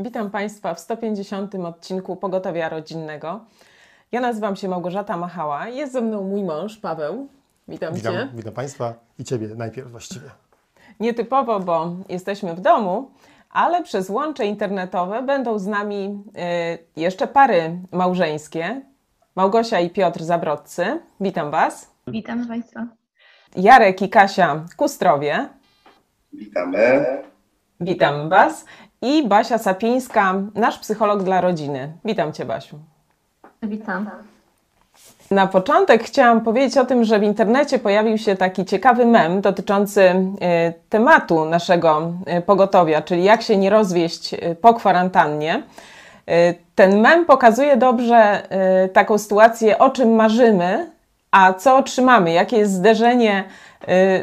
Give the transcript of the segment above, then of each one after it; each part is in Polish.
Witam Państwa w 150. odcinku Pogotowia Rodzinnego. Ja nazywam się Małgorzata Machała. Jest ze mną mój mąż Paweł. Witam, Witam, Cię. witam Państwa i Ciebie najpierw właściwie. Nietypowo, bo jesteśmy w domu, ale przez łącze internetowe będą z nami y, jeszcze pary małżeńskie. Małgosia i Piotr Zabrodcy. Witam Was. Witam Państwa. Jarek i Kasia Kustrowie. Witamy. Witam Was. I Basia Sapińska, nasz psycholog dla rodziny. Witam Cię, Basiu. Witam. Na początek chciałam powiedzieć o tym, że w internecie pojawił się taki ciekawy mem dotyczący y, tematu naszego y, pogotowia, czyli jak się nie rozwieść y, po kwarantannie. Ten mem pokazuje dobrze taką sytuację, o czym marzymy, a co otrzymamy, jakie jest zderzenie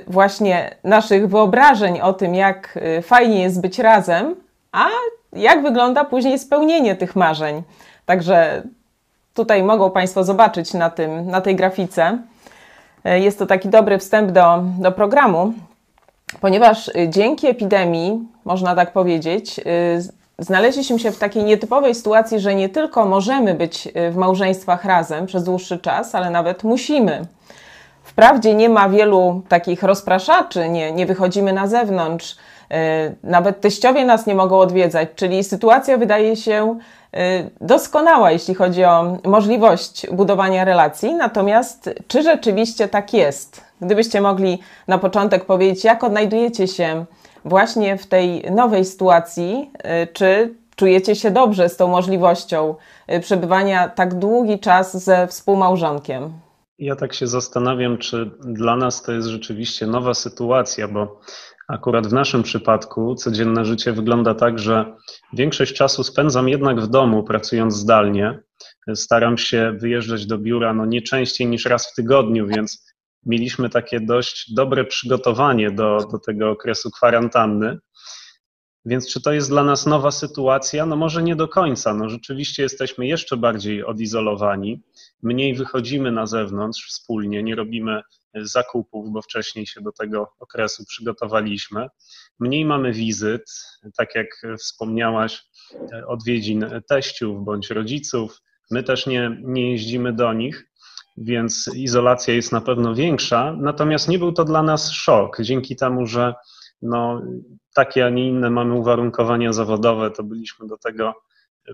właśnie naszych wyobrażeń o tym, jak fajnie jest być razem, a jak wygląda później spełnienie tych marzeń. Także tutaj mogą Państwo zobaczyć na, tym, na tej grafice. E, Jest to taki dobry wstęp do, do programu, ponieważ y, dzięki epidemii, można tak powiedzieć, z- znaleźliśmy się w takiej nietypowej sytuacji, że nie tylko możemy być w małżeństwach razem przez dłuższy czas, ale nawet musimy. Wprawdzie nie ma wielu takich rozpraszaczy, nie, nie wychodzimy na zewnątrz, nawet teściowie nas nie mogą odwiedzać, czyli sytuacja wydaje się yy, doskonała, jeśli chodzi o możliwość budowania relacji. Natomiast czy rzeczywiście tak jest? Gdybyście mogli na początek powiedzieć, jak odnajdujecie się właśnie w tej nowej sytuacji, yy, czy czujecie się dobrze z tą możliwością przebywania tak długi czas ze współmałżonkiem? Ja tak się zastanawiam, czy dla nas to jest rzeczywiście nowa sytuacja, bo akurat w naszym przypadku codzienne życie wygląda tak, że większość czasu spędzam jednak w domu, pracując zdalnie. Staram się wyjeżdżać do biura no nie częściej niż raz w tygodniu, więc mieliśmy takie dość dobre przygotowanie do, do tego okresu kwarantanny. Więc czy to jest dla nas nowa sytuacja? No może nie do końca. No rzeczywiście jesteśmy jeszcze bardziej odizolowani mniej wychodzimy na zewnątrz wspólnie, nie robimy zakupów, bo wcześniej się do tego okresu przygotowaliśmy. Mniej mamy wizyt, tak jak wspomniałaś, odwiedzin teściów bądź rodziców. My też nie, nie jeździmy do nich, więc izolacja jest na pewno większa. Natomiast nie był to dla nas szok, dzięki temu, że no, takie, a nie inne mamy uwarunkowania zawodowe, to byliśmy do tego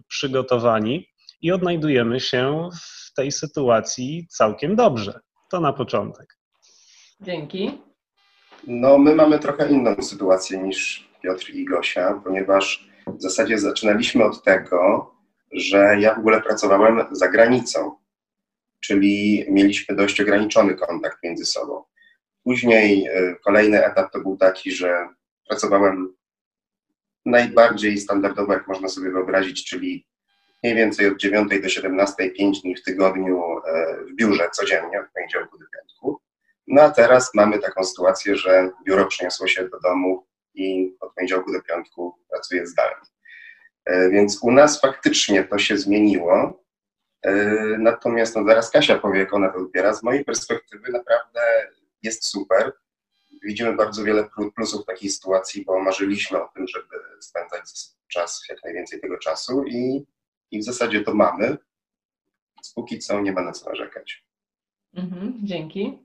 przygotowani i odnajdujemy się w tej sytuacji całkiem dobrze. To na początek. Dzięki. No, my mamy trochę inną sytuację niż Piotr i Gosia, ponieważ w zasadzie zaczynaliśmy od tego, że ja w ogóle pracowałem za granicą, czyli mieliśmy dość ograniczony kontakt między sobą. Później e, kolejny etap to był taki, że pracowałem najbardziej standardowo, jak można sobie wyobrazić, czyli mniej więcej od 9 do 17, 5 dni w tygodniu e, w biurze codziennie, od poniedziałku do piątku. No a teraz mamy taką sytuację, że biuro przeniosło się do domu i od poniedziałku do piątku pracuję zdalnie. E, Więc u nas faktycznie to się zmieniło. E, Natomiast no zaraz Kasia powie, jak ona to odbiera. Z mojej perspektywy naprawdę jest super. Widzimy bardzo wiele plu- plusów takiej sytuacji, bo marzyliśmy o tym, żeby spędzać czas, jak najwięcej tego czasu i, i w zasadzie to mamy. Póki co nie na co narzekać. Mhm, dzięki.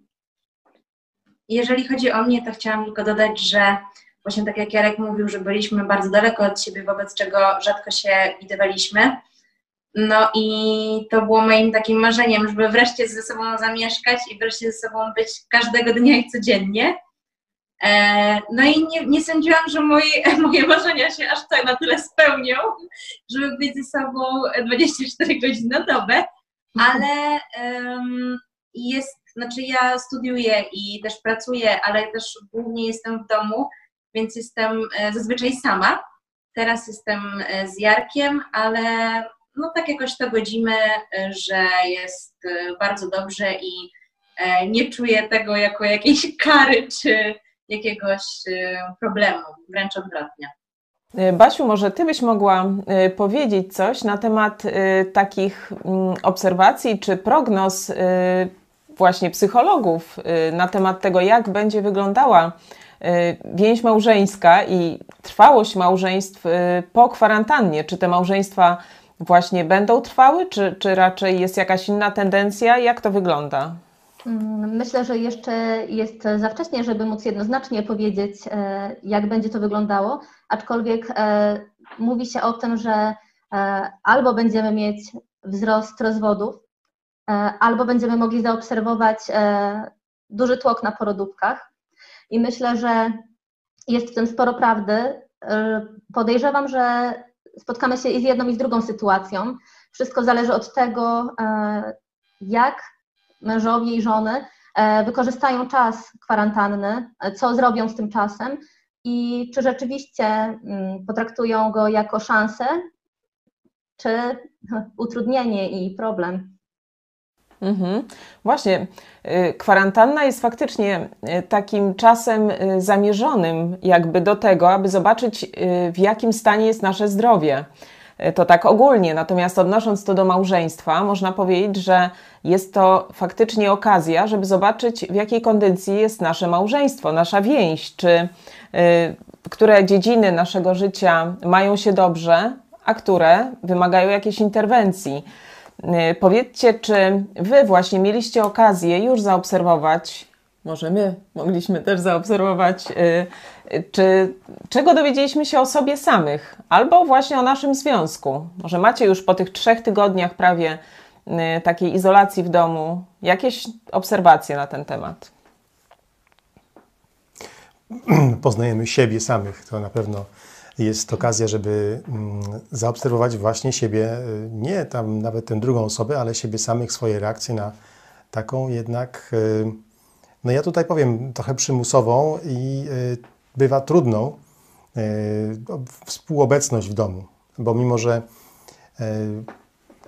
Jeżeli chodzi o mnie, to chciałam tylko dodać, że właśnie tak jak Jarek mówił, że byliśmy bardzo daleko od siebie, wobec czego rzadko się widywaliśmy. No i to było moim takim marzeniem, żeby wreszcie ze sobą zamieszkać i wreszcie ze sobą być każdego dnia i codziennie. E, No i nie, nie sądziłam, że moje, moje marzenia się aż tak na tyle spełnią, żeby być ze sobą 24 godziny na dobę, ale em, jest, znaczy ja studiuję i też pracuję, ale też głównie jestem w domu, więc jestem e, zazwyczaj sama. Teraz jestem e, z Jarkiem, ale no tak jakoś to godzimy, e, że jest bardzo dobrze i nie czuję tego jako jakiejś kary czy jakiegoś problemu, wręcz odwrotnie. Basiu, może Ty byś mogła powiedzieć coś na temat takich mm, obserwacji czy prognoz właśnie psychologów y, na temat tego, jak będzie wyglądała więź małżeńska i trwałość małżeństw po kwarantannie? Czy te małżeństwa właśnie będą trwały, czy, czy raczej jest jakaś inna tendencja? Jak to wygląda? Mm, myślę, że jeszcze jest za wcześnie, żeby móc jednoznacznie powiedzieć, e, jak będzie to wyglądało, aczkolwiek e, mówi się o tym, że e, albo będziemy mieć wzrost rozwodów, albo będziemy mogli zaobserwować duży tłok na porodówkach. I myślę, że jest w tym sporo prawdy. Podejrzewam, że spotkamy się i z jedną, i z drugą sytuacją. Wszystko zależy od tego, jak mężowie i żony e, wykorzystają czas kwarantanny, e, co zrobią z tym czasem i czy rzeczywiście mm, potraktują go jako szansę, czy utrudnienie i problem. Mhm. Właśnie, y, kwarantanna jest faktycznie y, takim czasem y, zamierzonym, jakby do tego, aby zobaczyć, w jakim stanie jest nasze zdrowie. To tak ogólnie, natomiast odnosząc to do małżeństwa, można powiedzieć, że jest to faktycznie okazja, żeby zobaczyć, w jakiej kondycji jest nasze małżeństwo, nasza więź, czy które dziedziny naszego życia mają się dobrze, a które wymagają jakiejś interwencji. Y, powiedzcie, czy wy właśnie mieliście okazję już zaobserwować, może my mogliśmy też zaobserwować, y, czy czego dowiedzieliśmy się o sobie samych, albo właśnie o naszym związku. Może macie już po tych trzech tygodniach prawie Y, takiej izolacji w domu, jakieś obserwacje na ten temat? Poznajemy siebie samych. To na pewno jest okazja, żeby mm, zaobserwować właśnie siebie, y, nie tam nawet tę drugą osobę, ale siebie samych, swoje reakcje na taką jednak, y, no ja tutaj powiem, trochę przymusową i bywa trudną współobecność w domu, bo mimo, że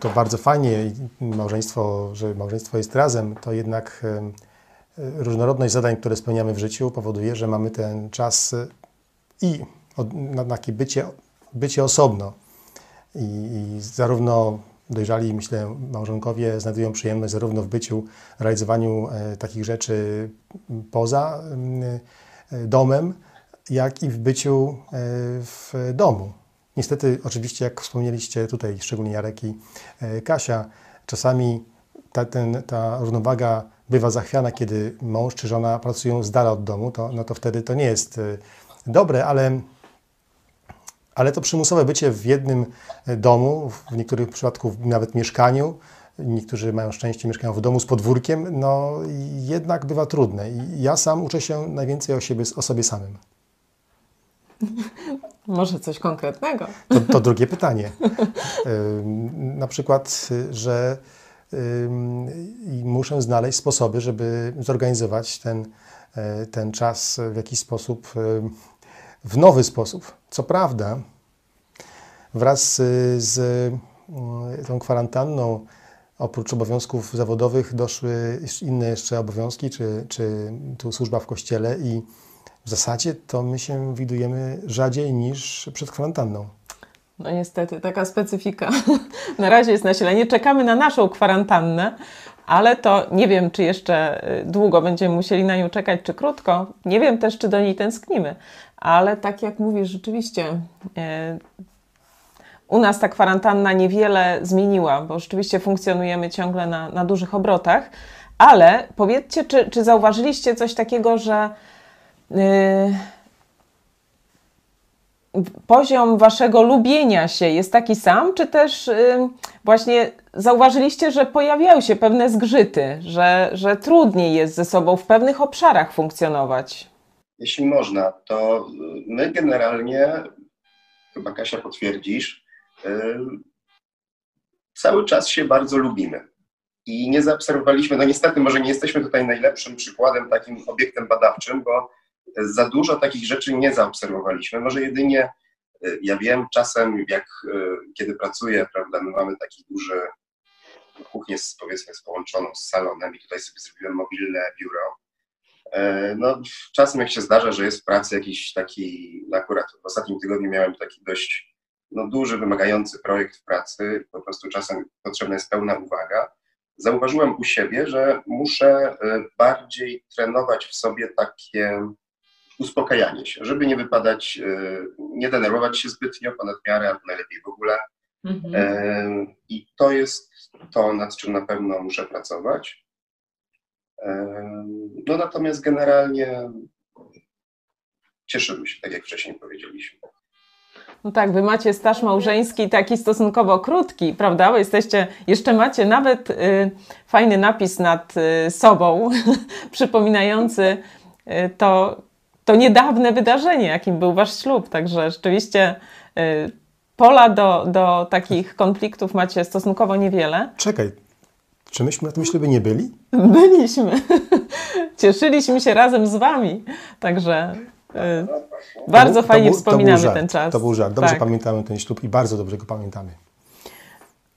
to bardzo fajnie, małżeństwo, że małżeństwo jest razem, to jednak różnorodność zadań, które spełniamy w życiu, powoduje, że mamy ten czas e, na takie bycie, bycie osobno. I, I zarówno dojrzali, myślę, małżonkowie znajdują przyjemność zarówno w byciu, realizowaniu e, takich rzeczy poza e, domem, jak i w byciu w domu. Niestety, oczywiście, jak wspomnieliście tutaj, szczególnie Jarek i e, Kasia, czasami ta, ten, ta równowaga bywa zachwiana, kiedy mąż czy żona pracują z dala od domu, to, no to wtedy to nie jest e, dobre, ale, ale to przymusowe bycie w jednym e, domu, w niektórych przypadkach nawet mieszkaniu, niektórzy mają szczęście, mieszkają w domu z podwórkiem, no jednak bywa trudne. I ja sam uczę się najwięcej o, siebie, o sobie samym. Może coś konkretnego? To, to drugie pytanie. Na przykład, że muszę znaleźć sposoby, żeby zorganizować ten, e, ten czas w jakiś sposób, w nowy sposób. Co prawda, wraz z tą kwarantanną, oprócz obowiązków zawodowych, doszły inne jeszcze obowiązki, czy, czy tu służba w kościele i w zasadzie to my się widujemy rzadziej niż przed kwarantanną. No niestety, taka specyfika. Na razie jest nasilenie. Czekamy na naszą kwarantannę, ale to nie wiem, czy jeszcze y, długo będziemy musieli na nią czekać, czy krótko. Nie wiem też, czy do niej tęsknimy. Ale tak jak mówisz, rzeczywiście y, u nas ta kwarantanna niewiele zmieniła, bo rzeczywiście funkcjonujemy ciągle na, na dużych obrotach. Ale powiedzcie, czy, czy zauważyliście coś takiego, że Y, poziom waszego lubienia się jest taki sam, czy też y, właśnie zauważyliście, że pojawiają się pewne zgrzyty, że, że trudniej jest ze sobą w pewnych obszarach funkcjonować? Jeśli można, to my generalnie, chyba Kasia potwierdzisz, y, cały czas się bardzo lubimy. I nie zaobserwowaliśmy, no niestety może nie jesteśmy tutaj najlepszym przykładem, takim obiektem badawczym, bo za dużo takich rzeczy nie zaobserwowaliśmy. Może jedynie, y, ja wiem, czasem jak y, kiedy pracuję, prawda, my mamy taki duży, kuchnię z, powiedzmy połączoną z salonem i tutaj sobie zrobiłem mobilne biuro. E, no, czasem jak się zdarza, że jest w pracy jakiś taki, no akurat w ostatnim tygodniu miałem taki dość no, duży, wymagający projekt w pracy, po prostu czasem potrzebna jest pełna uwaga. Zauważyłem u siebie, że muszę y, bardziej trenować w sobie takie uspokajanie się, żeby nie wypadać, nie denerwować się zbytnio ponad miarę, albo najlepiej w ogóle. Mhm. I to jest to, nad czym na pewno muszę pracować. No natomiast generalnie cieszymy się, tak jak wcześniej powiedzieliśmy. No tak, wy macie staż małżeński taki stosunkowo krótki, prawda? Bo jesteście, jeszcze macie nawet y, fajny napis nad y, sobą, przypominający y, to, to niedawne wydarzenie, jakim był wasz ślub. Także rzeczywiście y, pola do, do takich konfliktów macie stosunkowo niewiele. Czekaj, czy myśmy na tym ślubie nie byli? Byliśmy. Cieszyliśmy się razem z wami. Także y, bardzo to, fajnie to wspominamy żart, ten czas. To był żart. Dobrze tak. pamiętamy ten ślub i bardzo dobrze go pamiętamy.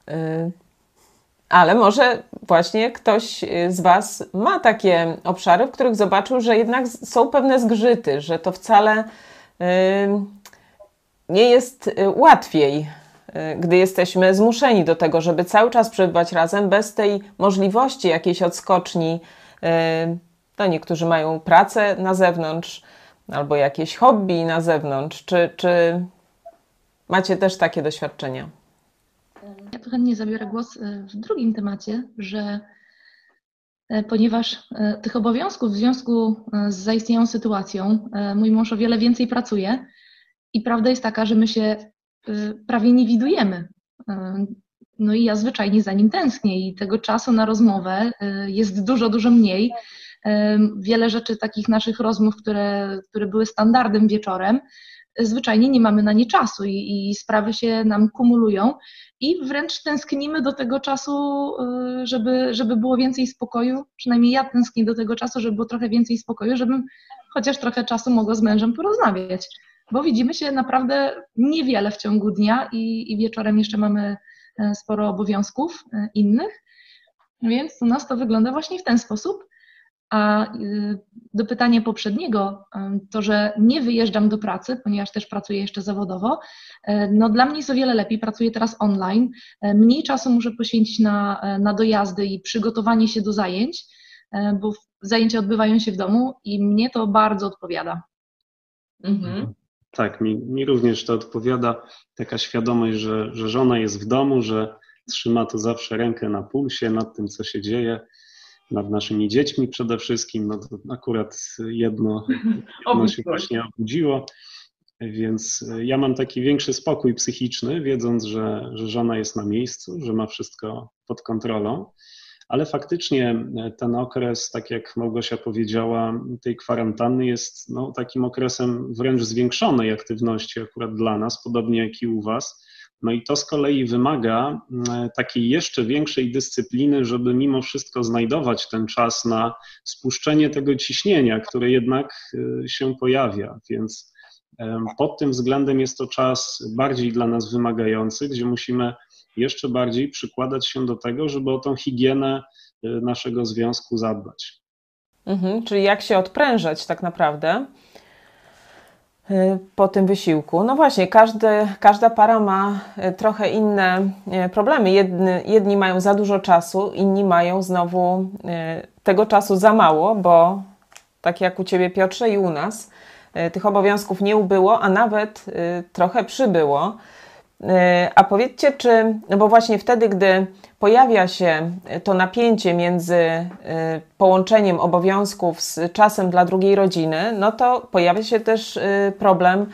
Y, ale może właśnie ktoś z Was ma takie obszary, w których zobaczył, że jednak są pewne zgrzyty, że to wcale y, nie jest łatwiej gdy jesteśmy zmuszeni do tego, żeby cały czas przebywać razem, bez tej możliwości jakiejś odskoczni. Y, to niektórzy mają pracę na zewnątrz albo jakieś hobby na zewnątrz. Czy, czy macie też takie doświadczenia? Ja tu chętnie zabiorę głos y, w drugim temacie, że ponieważ tych obowiązków w związku z zaistniałą sytuacją mój mąż o wiele więcej pracuje i prawda jest taka, że my się prawie nie widujemy. Y, no i ja zwyczajnie za nim tęsknię i tego czasu na rozmowę y, jest dużo, dużo mniej. Wiele rzeczy takich naszych rozmów, które, które były standardem wieczorem, zwyczajnie nie mamy na nie czasu i, i, sprawy się nam kumulują i wręcz tęsknimy do tego czasu, żeby, żeby było więcej spokoju. Przynajmniej ja tęsknię do tego czasu, żeby było trochę więcej spokoju, żebym chociaż trochę czasu mogła z mężem porozmawiać bo widzimy się naprawdę niewiele w ciągu dnia i, i wieczorem jeszcze mamy e, sporo obowiązków e, innych. Więc u nas to wygląda właśnie w ten sposób. A e, do pytania poprzedniego, to, że nie wyjeżdżam do pracy, ponieważ też pracuję jeszcze zawodowo, no dla mnie jest o wiele lepiej, pracuję teraz online, mniej czasu muszę poświęcić na, na dojazdy i przygotowanie się do zajęć, bo zajęcia odbywają się w domu i mnie to bardzo odpowiada. Mhm. Tak, mi, mi również to odpowiada taka świadomość, że, że żona jest w domu, że trzyma to zawsze rękę na pulsie nad tym, co się dzieje, nad naszymi dziećmi przede wszystkim. No to akurat jedno, jedno się właśnie obudziło, więc ja mam taki większy spokój psychiczny, wiedząc, że, że żona jest na miejscu, że ma wszystko pod kontrolą ale faktycznie e, ten okres, tak jak Małgosia powiedziała, tej kwarantanny jest no, takim okresem wręcz zwiększonej aktywności akurat dla nas, podobnie jak i u Was. No i to z kolei wymaga e, takiej jeszcze większej dyscypliny, żeby mimo wszystko znajdować ten czas na spuszczenie tego ciśnienia, które jednak e, się pojawia. Więc pod tym względem jest to czas bardziej dla nas wymagający, gdzie musimy jeszcze bardziej przykładać się do tego, żeby o tą higienę y, naszego związku zadbać. Mhm, czyli jak się odprężać tak naprawdę y, po tym wysiłku. No właśnie, każdy, każda para ma y, trochę inne problemy. Jedni, jedni mają za dużo czasu, inni mają znowu tego czasu za mało, bo tak jak u Ciebie Piotrze i u nas, tych obowiązków nie ubyło, a nawet trochę przybyło. E, a powiedzcie, czy, no bo właśnie wtedy, gdy pojawia się to napięcie między e, połączeniem obowiązków z czasem dla drugiej rodziny, no to pojawia się też e, problem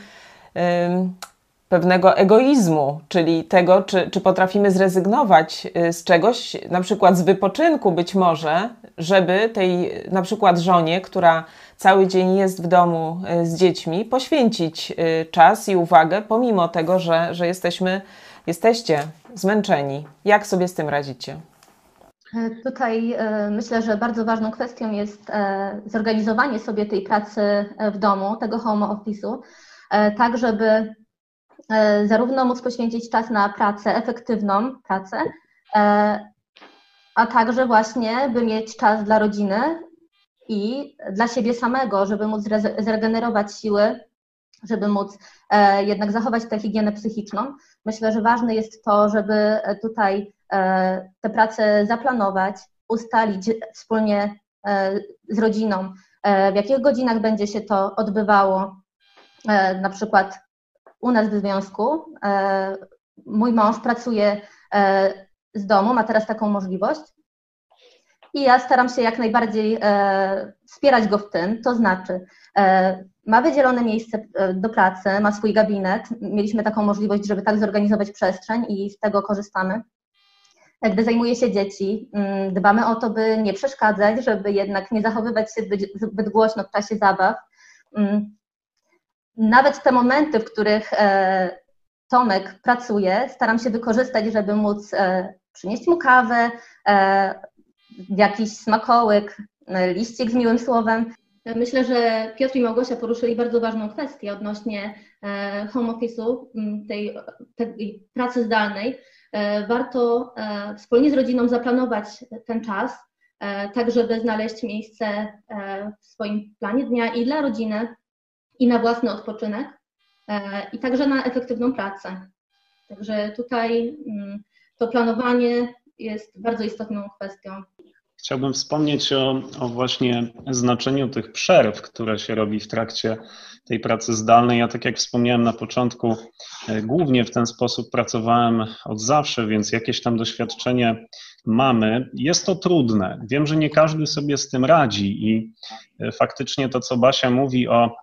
pewnego egoizmu, czyli tego, czy, czy potrafimy zrezygnować z czegoś, na przykład z wypoczynku być może, żeby tej na przykład żonie, która cały dzień jest w domu y, z dziećmi, poświęcić y, czas i uwagę, pomimo tego, że, że jesteśmy, jesteście zmęczeni. Jak sobie z tym radzicie? E, tutaj e, myślę, że bardzo ważną kwestią jest e, zorganizowanie sobie tej pracy w domu, tego home office'u, tak żeby zarówno móc poświęcić czas na pracę, efektywną pracę, a także właśnie, by mieć czas dla rodziny i dla siebie samego, żeby móc zregenerować siły, żeby móc e, jednak zachować tę higienę psychiczną. Myślę, że ważne jest to, żeby tutaj e, tę pracę zaplanować, ustalić wspólnie e, z rodziną, w jakich godzinach będzie się to odbywało, na przykład u nas w związku. Mój mąż pracuje z domu, ma teraz taką możliwość. I ja staram się jak najbardziej e, wspierać go w tym, to znaczy e, ma wydzielone miejsce e, do pracy, ma swój gabinet. Mieliśmy taką możliwość, żeby tak zorganizować przestrzeń i z tego korzystamy. Gdy zajmuje się dzieci, mm, dbamy o to, by nie przeszkadzać, żeby jednak nie zachowywać się zbyt głośno w czasie zabaw. Mm. Nawet te momenty, w których e, Tomek pracuje, staram się wykorzystać, żeby móc e, przynieść mu kawę, jakiś smakołyk, e, liścik z miłym słowem. Myślę, że Piotr i Małgosia poruszyli bardzo ważną kwestię odnośnie home office'u, tej, tej pracy zdalnej. Warto wspólnie z rodziną zaplanować ten czas, tak żeby znaleźć miejsce w swoim planie dnia i dla rodziny, i na własny odpoczynek, i także na efektywną pracę. Także tutaj to planowanie jest bardzo istotną kwestią. Chciałbym wspomnieć o, o, właśnie znaczeniu tych przerw, które się robi w trakcie tej pracy zdalnej. Ja, tak jak wspomniałem na początku, e, głównie w ten sposób pracowałem od zawsze, więc jakieś tam doświadczenie mamy. Jest to trudne. Wiem, że nie każdy sobie z tym radzi i e, faktycznie to, co Basia mówi o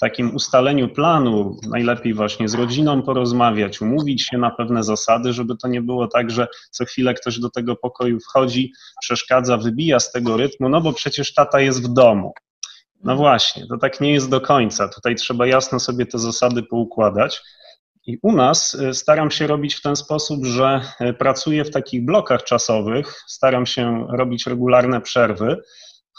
takim ustaleniu planu, najlepiej właśnie z rodziną porozmawiać, umówić się na pewne zasady, żeby to nie było tak, że co chwilę ktoś do tego pokoju wchodzi, przeszkadza, wybija z tego rytmu, no bo przecież tata jest w domu. No właśnie, to tak nie jest do końca. Tutaj trzeba jasno sobie te zasady poukładać. I u nas y, staram się robić w ten sposób, że y, pracuję w takich blokach czasowych, staram się robić regularne przerwy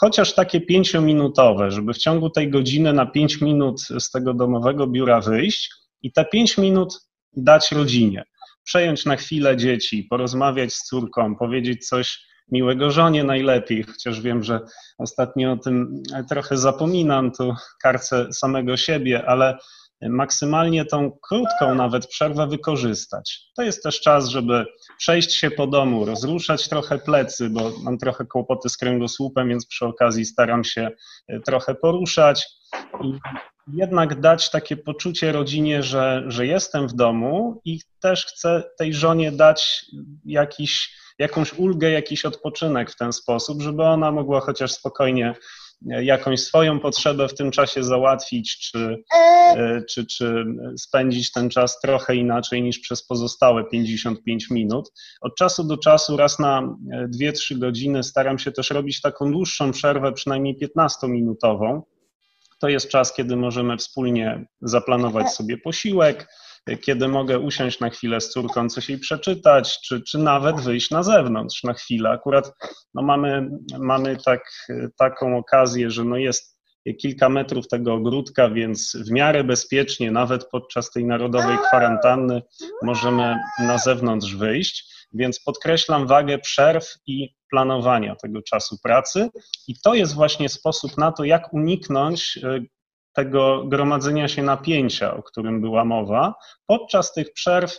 chociaż takie pięciominutowe, żeby w ciągu tej godziny na pięć minut z tego domowego biura wyjść i te pięć minut dać rodzinie. Przejąć na chwilę dzieci, porozmawiać z córką, powiedzieć coś miłego żonie najlepiej, chociaż wiem, że ostatnio o tym trochę zapominam, tu karcę samego siebie, ale maksymalnie tą krótką nawet przerwę wykorzystać. To jest też czas, żeby przejść się po domu, rozruszać trochę plecy, bo mam trochę kłopoty z kręgosłupem, więc przy okazji staram się e, trochę poruszać i jednak dać takie poczucie rodzinie, że, że jestem w domu i też chcę tej żonie dać jakiś, jakąś ulgę, jakiś odpoczynek w ten sposób, żeby ona mogła chociaż spokojnie jakąś swoją potrzebę w tym czasie załatwić, czy, e, czy, czy spędzić ten czas trochę inaczej niż przez pozostałe 55 minut. Od czasu do czasu, raz na 2-3 godziny, staram się też robić taką dłuższą przerwę, przynajmniej 15-minutową. To jest czas, kiedy możemy wspólnie zaplanować sobie posiłek, kiedy mogę usiąść na chwilę z córką, coś jej przeczytać, czy, czy nawet wyjść na zewnątrz na chwilę. Akurat no mamy, mamy tak, taką okazję, że no jest kilka metrów tego ogródka, więc w miarę bezpiecznie, nawet podczas tej narodowej kwarantanny, możemy na zewnątrz wyjść. Więc podkreślam wagę przerw i planowania tego czasu pracy. I to jest właśnie sposób na to, jak uniknąć tego gromadzenia się napięcia, o którym była mowa, podczas tych przerw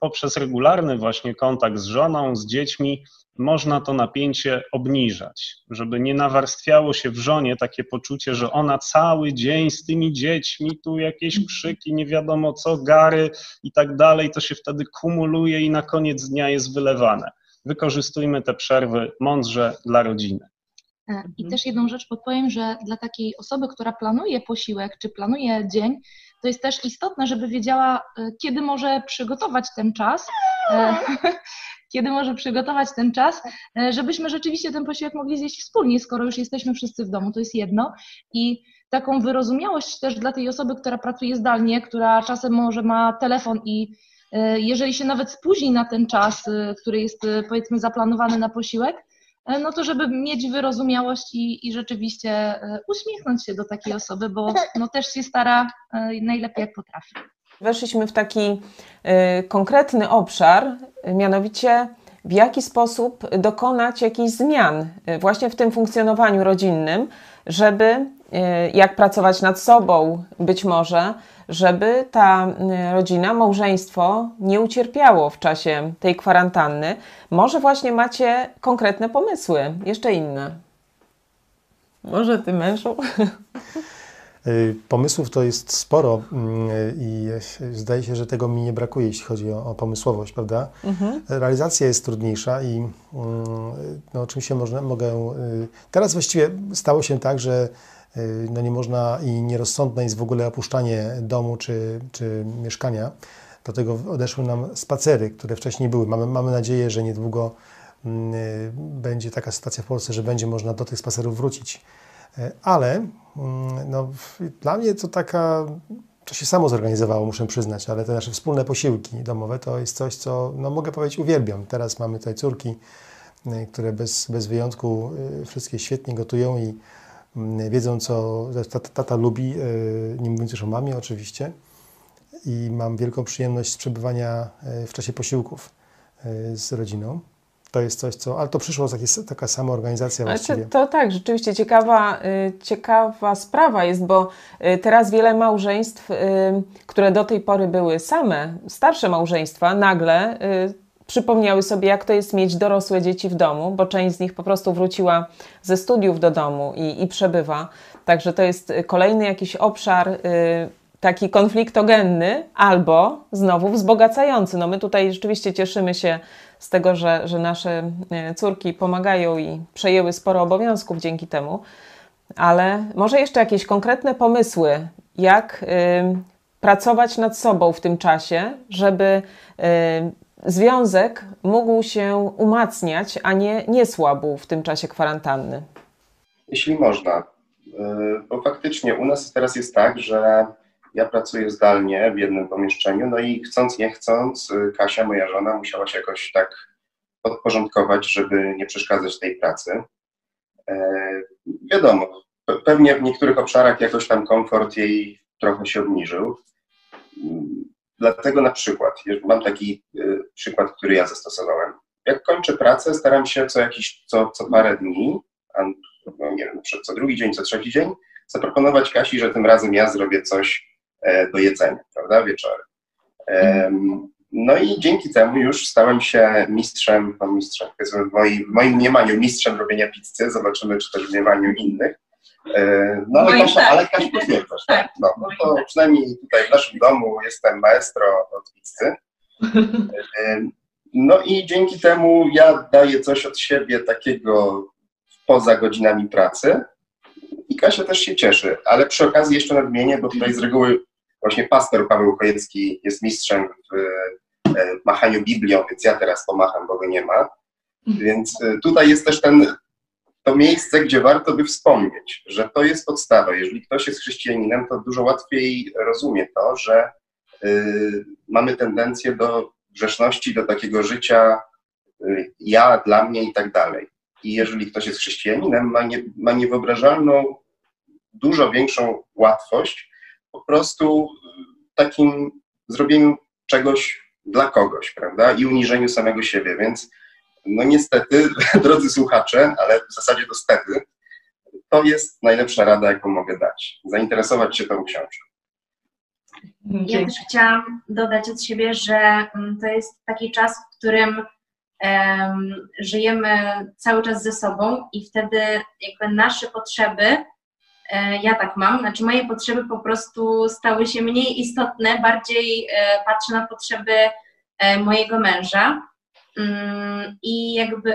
poprzez regularny właśnie kontakt z żoną, z dziećmi, można to napięcie obniżać, żeby nie nawarstwiało się w żonie takie poczucie, że ona cały dzień z tymi dziećmi, tu jakieś krzyki, nie wiadomo co, gary i tak dalej, to się wtedy kumuluje i na koniec dnia jest wylewane. Wykorzystujmy te przerwy mądrze dla rodziny. E, I mhm. też jedną rzecz podpowiem, że dla takiej osoby, która planuje posiłek czy planuje dzień, to jest też istotne, żeby wiedziała, e, kiedy może przygotować ten czas, e, kiedy może przygotować ten czas, żebyśmy rzeczywiście ten posiłek mogli zjeść wspólnie, skoro już jesteśmy wszyscy w domu, to jest jedno. I taką wyrozumiałość też dla tej osoby, która pracuje zdalnie, która czasem może ma telefon i jeżeli się nawet spóźni na ten czas, który jest powiedzmy zaplanowany na posiłek, no to żeby mieć wyrozumiałość i, i rzeczywiście e, uśmiechnąć się do takiej osoby, bo no też się stara e, najlepiej jak potrafi. Weszliśmy w taki konkretny obszar, mianowicie w jaki sposób dokonać jakichś zmian właśnie w tym funkcjonowaniu rodzinnym, żeby jak pracować nad sobą być może, żeby ta y, rodzina, małżeństwo nie ucierpiało w czasie tej kwarantanny. Może właśnie macie konkretne pomysły, jeszcze inne. Może ty mężu? Y, pomysłów to jest sporo mm, i zdaje się, że tego mi nie brakuje, jeśli chodzi o, o pomysłowość, prawda? Mhm. Realizacja jest trudniejsza i mm, no, oczywiście można, mogę. Y, teraz właściwie stało się tak, że y, no, nie można i nierozsądne jest w ogóle opuszczanie domu czy, czy mieszkania. Do tego odeszły nam spacery, które wcześniej były. Mamy, mamy nadzieję, że niedługo mm, będzie taka sytuacja w Polsce, że będzie można do tych spacerów wrócić. E, ale mm, no, dla mnie to taka, to się samo zorganizowało, muszę przyznać, ale te nasze wspólne posiłki domowe to jest coś, co no, mogę powiedzieć uwielbiam. Teraz mamy tutaj córki, e, które bez, bez wyjątku e, wszystkie świetnie gotują i mm, wiedzą, co tata, tata lubi, nie mówiąc już o mamie oczywiście. I mam wielką przyjemność z przebywania w czasie posiłków z rodziną to jest coś, co. Ale to przyszło takie, taka sama organizacja właściwie. To, to tak, rzeczywiście ciekawa, y, ciekawa sprawa jest, bo y, teraz wiele małżeństw, y, które do tej pory były same, starsze małżeństwa, nagle przypomniały sobie, jak to jest mieć dorosłe dzieci w domu, bo część z nich po prostu wróciła ze studiów do domu i, i przebywa. Także to jest kolejny jakiś obszar taki konfliktogenny albo znowu wzbogacający. No my tutaj rzeczywiście cieszymy się z tego, że, że nasze e, córki pomagają i przejęły sporo obowiązków dzięki temu. Ale może jeszcze jakieś konkretne pomysły, jak y, pracować nad sobą w tym czasie, żeby y, związek mógł się umacniać, a nie, nie słabł w tym czasie kwarantanny? Jeśli można. Bo faktycznie u nas teraz jest tak, że ja pracuję zdalnie w jednym pomieszczeniu, no i chcąc, nie chcąc, y, Kasia, moja żona, musiała się jakoś tak podporządkować, żeby nie przeszkadzać tej pracy. E, wiadomo, pewnie w niektórych obszarach jakoś tam komfort jej trochę się obniżył. Dlatego na przykład, mam taki y, przykład, który ja zastosowałem. Jak kończę pracę, staram się co jakiś, co, co parę dni, no nie wiem, co drugi dzień, co trzeci dzień, zaproponować Kasi, że tym razem ja zrobię coś do jedzenia, prawda, wieczorem. No i dzięki temu już stałem się mistrzem, no mistrzem, w moim, w moim mniemaniu mistrzem robienia pizzy, zobaczymy, czy też w mniemaniu innych. E, no ale Kasia, tak. ale Kasia potwierdzasz, tak? No, no to przynajmniej tutaj w naszym domu jestem maestro od pizzy. No i dzięki temu ja daję coś od siebie takiego poza godzinami pracy i Kasia też się cieszy, ale przy okazji jeszcze nadmienię, bo tutaj z reguły Właśnie pastor Paweł Kojecki jest mistrzem w e, machaniu Biblią, więc ja teraz pomacham, bo go nie ma. Więc e, tutaj jest też ten, to miejsce, gdzie warto by wspomnieć, że to jest podstawa. Jeżeli ktoś jest chrześcijaninem, to dużo łatwiej rozumie to, że y, mamy tendencję do grzeszności, do takiego życia y, ja, dla mnie i tak dalej. I jeżeli ktoś jest chrześcijaninem, ma, nie, ma niewyobrażalną, dużo większą łatwość po prostu takim zrobieniu czegoś dla kogoś, prawda? I uniżeniu samego siebie. Więc no niestety, drodzy słuchacze, ale w zasadzie to stety, to jest najlepsza rada, jaką mogę dać. Zainteresować się tą książką. Ja też chciałam dodać od siebie, że mm, to jest taki czas, w którym um, żyjemy cały czas ze sobą i wtedy jakby nasze potrzeby ja tak mam, znaczy moje potrzeby po prostu stały się mniej istotne, bardziej e, patrzę na potrzeby e, mojego męża. Mm, I jakby,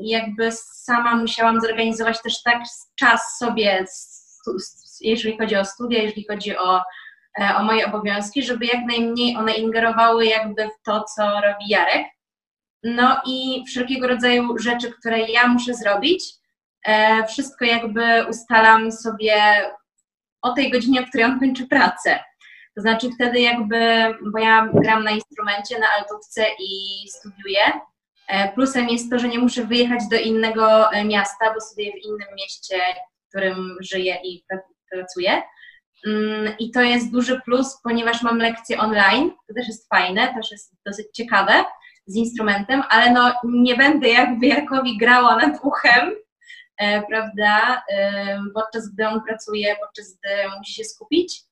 jakby sama musiałam zorganizować też tak czas sobie, jeżeli chodzi o studia, jeżeli chodzi o, o moje obowiązki, żeby jak najmniej one ingerowały jakby w to, co robi Jarek. No i wszelkiego rodzaju rzeczy, które ja muszę zrobić, E, wszystko jakby ustalam sobie o tej godzinie, o której on kończy pracę. To znaczy wtedy jakby, bo ja gram na instrumencie, na altówce i studiuję. E, plusem jest to, że nie muszę wyjechać do innego e, miasta, bo studiuję w innym mieście, w którym żyję i pracuję. Mm, I to jest duży plus, ponieważ mam lekcje online, to też jest fajne, też jest dosyć ciekawe z instrumentem, ale no nie będę jakby Jarkowi grała nad uchem, E, prawda, e, podczas gdy on pracuje, podczas gdy musi się skupić.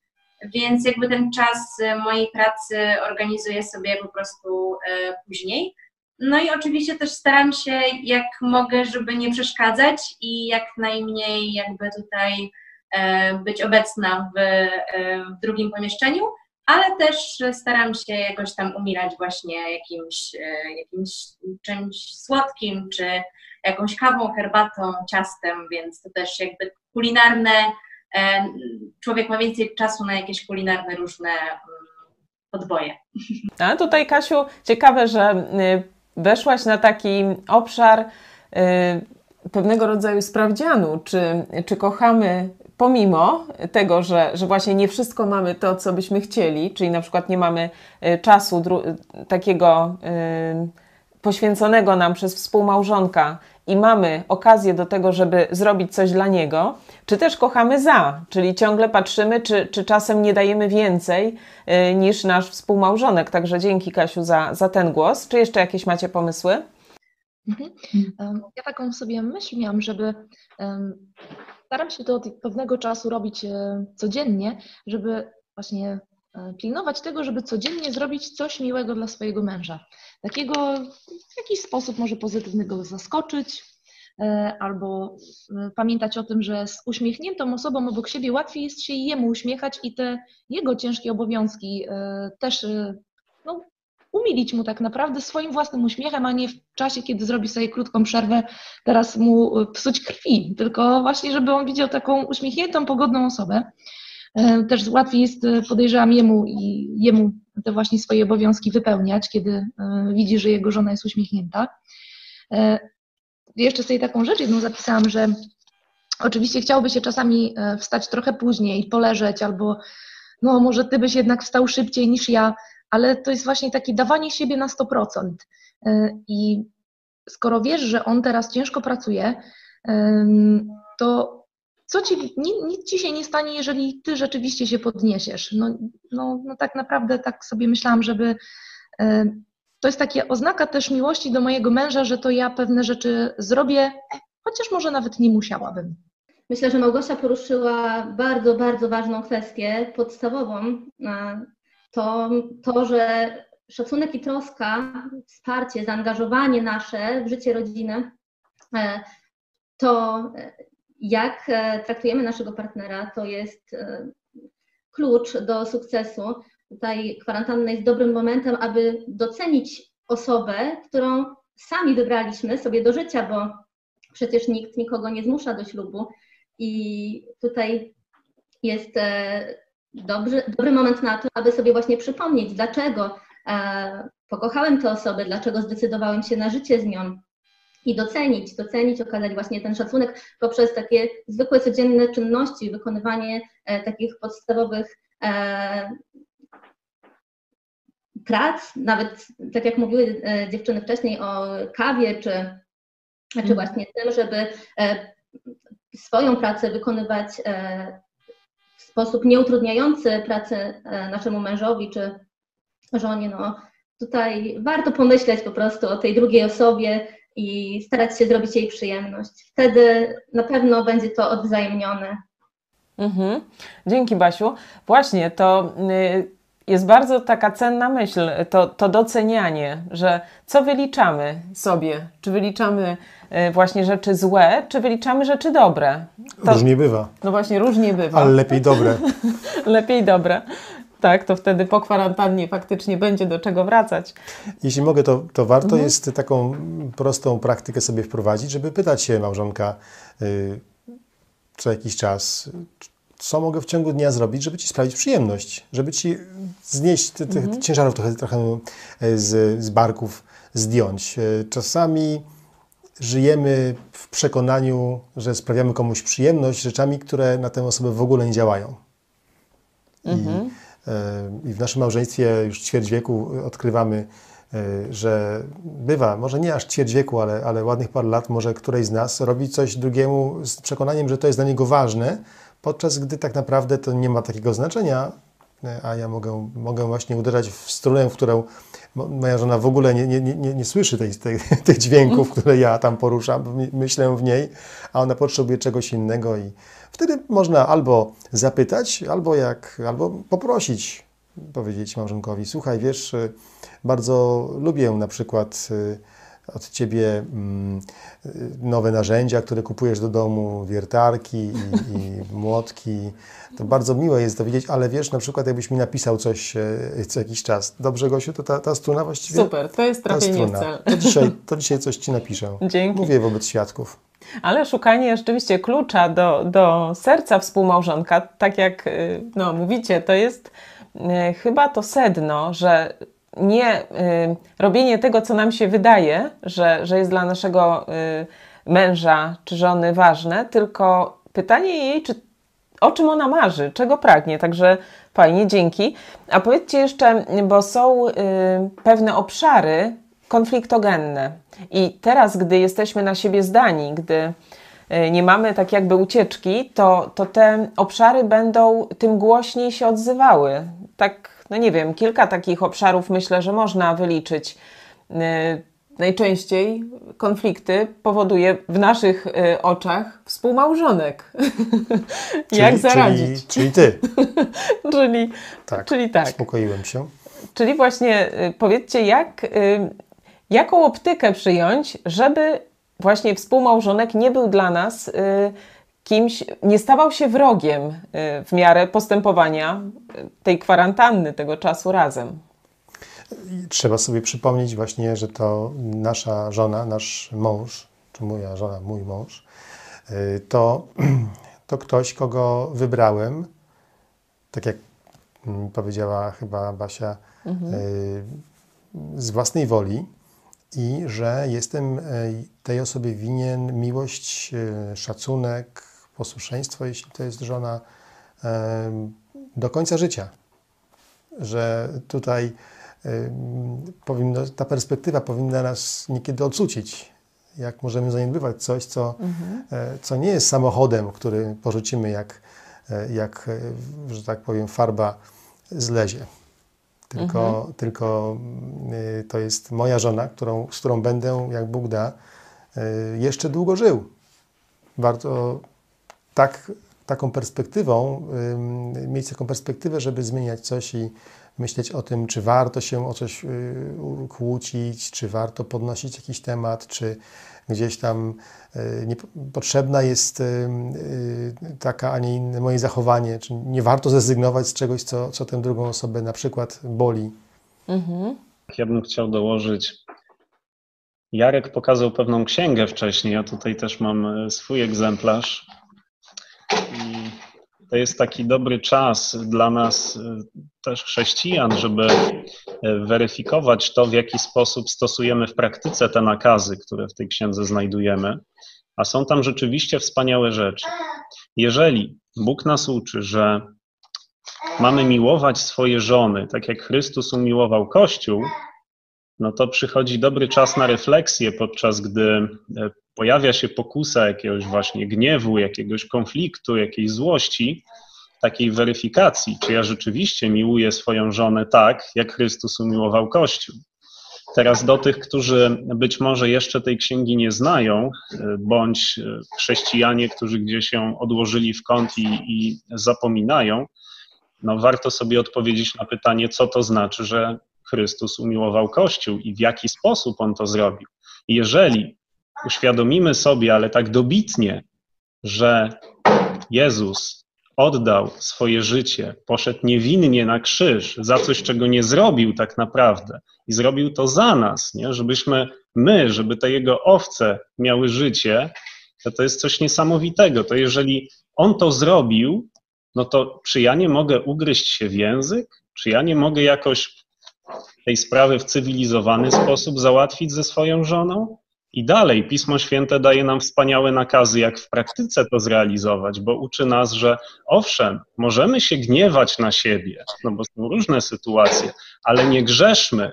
Więc jakby ten czas mojej pracy organizuję sobie po prostu e, później. No i oczywiście też staram się jak mogę, żeby nie przeszkadzać i jak najmniej jakby tutaj e, być obecna w, e, w drugim pomieszczeniu, ale też staram się jakoś tam umilać właśnie jakimś, e, jakimś czymś słodkim, czy jakąś kawą, herbatą, ciastem, więc to też jakby kulinarne, człowiek ma więcej czasu na jakieś kulinarne różne mm, podboje. A tutaj, Kasiu, ciekawe, że y, weszłaś na taki obszar y, pewnego rodzaju sprawdzianu, czy, czy kochamy pomimo tego, że, że właśnie nie wszystko mamy to, co byśmy chcieli, czyli na przykład nie mamy y, czasu takiego y, poświęconego nam przez współmałżonka i mamy okazję do tego, żeby zrobić coś dla niego, czy też kochamy za, czyli ciągle patrzymy, czy, czy czasem nie dajemy więcej y, niż nasz współmałżonek. Także dzięki Kasiu za, za ten głos. Czy jeszcze jakieś macie pomysły? Mhm. Ja taką sobie myśl miałam, żeby staram się to od pewnego czasu robić e, codziennie, żeby właśnie e, pilnować tego, żeby codziennie zrobić coś miłego dla swojego męża. Takiego w jakiś sposób może pozytywnego zaskoczyć, e, albo pamiętać o tym, że z uśmiechniętą osobą obok siebie łatwiej jest się jemu uśmiechać i te jego ciężkie obowiązki też umilić mu tak naprawdę swoim własnym uśmiechem, a nie w czasie, kiedy zrobi sobie krótką przerwę, teraz mu e, psuć krwi, tylko właśnie, żeby on widział taką uśmiechniętą, pogodną osobę. E, też łatwiej jest, e, podejrzewam, jemu i jemu te właśnie swoje obowiązki wypełniać, kiedy widzi, że jego żona jest uśmiechnięta. Jeszcze sobie taką rzecz jedną zapisałam, że oczywiście chciałoby się czasami wstać trochę później, poleżeć, albo no może ty byś jednak wstał szybciej niż ja, ale to jest właśnie takie dawanie siebie na 100%. Y, I skoro wiesz, że on teraz ciężko pracuje, to co ci, nic ci się nie stanie, jeżeli ty rzeczywiście się podniesiesz. No, no, no tak naprawdę tak sobie myślałam, żeby y, to jest taka oznaka też miłości do mojego męża, że to ja pewne rzeczy zrobię, chociaż może nawet nie musiałabym. Myślę, że Małgosia poruszyła bardzo, bardzo ważną kwestię, podstawową, to to, że szacunek i troska, wsparcie, zaangażowanie nasze w życie rodziny, e, to e, jak e, traktujemy naszego partnera, to jest klucz do sukcesu. Tutaj kwarantanna jest dobrym momentem, aby docenić osobę, którą sami wybraliśmy sobie do życia, bo przecież nikt nikogo nie zmusza do ślubu. I tutaj jest dobry, dobry moment na to, aby sobie właśnie przypomnieć, dlaczego e, pokochałem tę osobę, dlaczego zdecydowałem się na życie z nią i docenić, docenić, okazać właśnie ten szacunek poprzez takie zwykłe, codzienne czynności, wykonywanie e, takich podstawowych e, prac, nawet tak jak mówiły e, dziewczyny wcześniej o kawie, czy, czy mhm. właśnie tym, żeby e, swoją pracę wykonywać e, sposób nieutrudniający pracy e, naszemu mężowi czy żonie, no tutaj warto pomyśleć po prostu o tej drugiej osobie i starać się zrobić jej przyjemność. Wtedy na pewno będzie to odwzajemnione. Mhm. Dzięki Basiu. Właśnie to y, jest bardzo taka cenna myśl, to, to docenianie, że co wyliczamy sobie? Czy wyliczamy y, właśnie rzeczy złe, czy wyliczamy rzeczy dobre? To, różnie bywa. No właśnie, różnie bywa. Ale lepiej dobre. lepiej dobre. Tak, to wtedy po kwarantannie faktycznie będzie do czego wracać. Jeśli mogę, to, to warto mhm. jest taką prostą praktykę sobie wprowadzić, żeby pytać się małżonka y, co jakiś czas, co mogę w ciągu dnia zrobić, żeby ci sprawić przyjemność, żeby ci znieść tych te, mhm. ciężarów trochę, trochę e, z, z barków, zdjąć. E, czasami żyjemy w przekonaniu, że sprawiamy komuś przyjemność rzeczami, które na tę osobę w ogóle nie działają. Mhm. I, e, I w naszym małżeństwie już ćwierć wieku odkrywamy, że bywa, może nie aż ćwierć wieku, ale, ale ładnych parę lat, może któreś z nas robi coś drugiemu z przekonaniem, że to jest dla niego ważne, podczas gdy tak naprawdę to nie ma takiego znaczenia, a ja mogę, mogę właśnie uderzać w strunę, w którą moja żona w ogóle nie, nie, nie, nie słyszy tej, tej, tych dźwięków, które ja tam poruszam, myślę w niej, a ona potrzebuje czegoś innego i wtedy można albo zapytać, albo, jak, albo poprosić powiedzieć małżonkowi, słuchaj, wiesz, bardzo lubię na przykład y, od Ciebie mm, nowe narzędzia, które kupujesz do domu, wiertarki i, i młotki. To bardzo miłe jest to widzieć, ale wiesz, na przykład jakbyś mi napisał coś e, co jakiś czas. Dobrze, Gosiu, to ta, ta struna właściwie? Super, to jest trafienie w cel. To dzisiaj, to dzisiaj coś Ci napiszę. Dzięki. Mówię wobec świadków. Ale szukanie rzeczywiście klucza do, do serca współmałżonka, tak jak y, no, mówicie, to jest y, chyba to sedno, że nie y, robienie tego, co nam się wydaje, że, że jest dla naszego y, męża czy żony ważne, tylko pytanie jej, czy, o czym ona marzy, czego pragnie. Także fajnie, dzięki. A powiedzcie jeszcze, bo są y, pewne obszary konfliktogenne. I teraz, gdy jesteśmy na siebie zdani, gdy y, nie mamy tak jakby ucieczki, to, to te obszary będą tym głośniej się odzywały. Tak, no nie wiem, kilka takich obszarów myślę, że można wyliczyć. Y, Najczęściej konflikty powoduje w naszych y, oczach współmałżonek. Jak zaradzić? Czyli, czyli Ty. Czyli, Tak. czyli tak. Uspokoiłem się. Czyli właśnie y, powiedzcie, jak, jaką optykę przyjąć, żeby właśnie współmałżonek nie był dla nas kimś, nie stawał się wrogiem y, w miarę postępowania y, tej kwarantanny, tego czasu razem. Trzeba sobie przypomnieć właśnie, że to nasza żona, nasz mąż, czy moja żona, mój mąż, y, to, to ktoś, kogo wybrałem, tak jak mm, powiedziała chyba Basia, y, z własnej woli i że jestem tej osobie winien miłość, szacunek, posłuszeństwo, jeśli to jest żona, do końca życia. Że tutaj powinno, ta perspektywa powinna nas niekiedy odrzucić. Jak możemy zaniedbywać coś, co, e, co nie jest samochodem, który porzucimy, jak, e, jak e, że tak powiem, farba zlezie. Tylko, tylko y, to jest moja żona, którą, z którą będę, jak Bóg da, jeszcze długo żył. Warto tak, taką perspektywą, mieć taką perspektywę, żeby zmieniać coś i myśleć o tym, czy warto się o coś y, kłócić, czy warto podnosić jakiś temat, czy gdzieś tam y, nie, potrzebna jest y, taka, a nie inne moje zachowanie, czy nie warto zrezygnować z czegoś, co, co tę drugą osobę na przykład boli. Mhm. Ja bym chciał dołożyć. Jarek pokazał pewną księgę wcześniej, ja tutaj też mam e, swój egzemplarz. I to jest taki dobry czas dla nas, e, też chrześcijan, żeby e, weryfikować to, w jaki sposób stosujemy w praktyce te nakazy, które w tej księdze znajdujemy. A są tam rzeczywiście wspaniałe rzeczy. Jeżeli Bóg nas uczy, że mamy miłować swoje żony, tak jak Chrystus umiłował Kościół, no to przychodzi dobry czas na refleksję, podczas gdy e, pojawia się pokusa jakiegoś właśnie gniewu, jakiegoś konfliktu, jakiejś złości, takiej weryfikacji, czy ja rzeczywiście miłuję swoją żonę tak, jak Chrystus umiłował Kościół. Teraz do tych, którzy być może jeszcze tej księgi nie znają, e, bądź e, chrześcijanie, którzy gdzieś ją odłożyli w kąt i, i zapominają, no warto sobie odpowiedzieć na pytanie, co to znaczy, że Chrystus umiłował Kościół i w jaki sposób on to zrobił. Jeżeli uświadomimy sobie, ale tak dobitnie, że Jezus oddał swoje życie, poszedł niewinnie na krzyż za coś, czego nie zrobił tak naprawdę, i zrobił to za nas, nie? żebyśmy my, żeby te jego owce miały życie, to to jest coś niesamowitego. To jeżeli on to zrobił, no to czy ja nie mogę ugryźć się w język? Czy ja nie mogę jakoś tej sprawy w cywilizowany sposób załatwić ze swoją żoną? I dalej Pismo Święte daje nam wspaniałe nakazy, jak w praktyce to zrealizować, bo uczy nas, że owszem, możemy się gniewać na siebie, no bo są różne sytuacje, ale nie grzeszmy.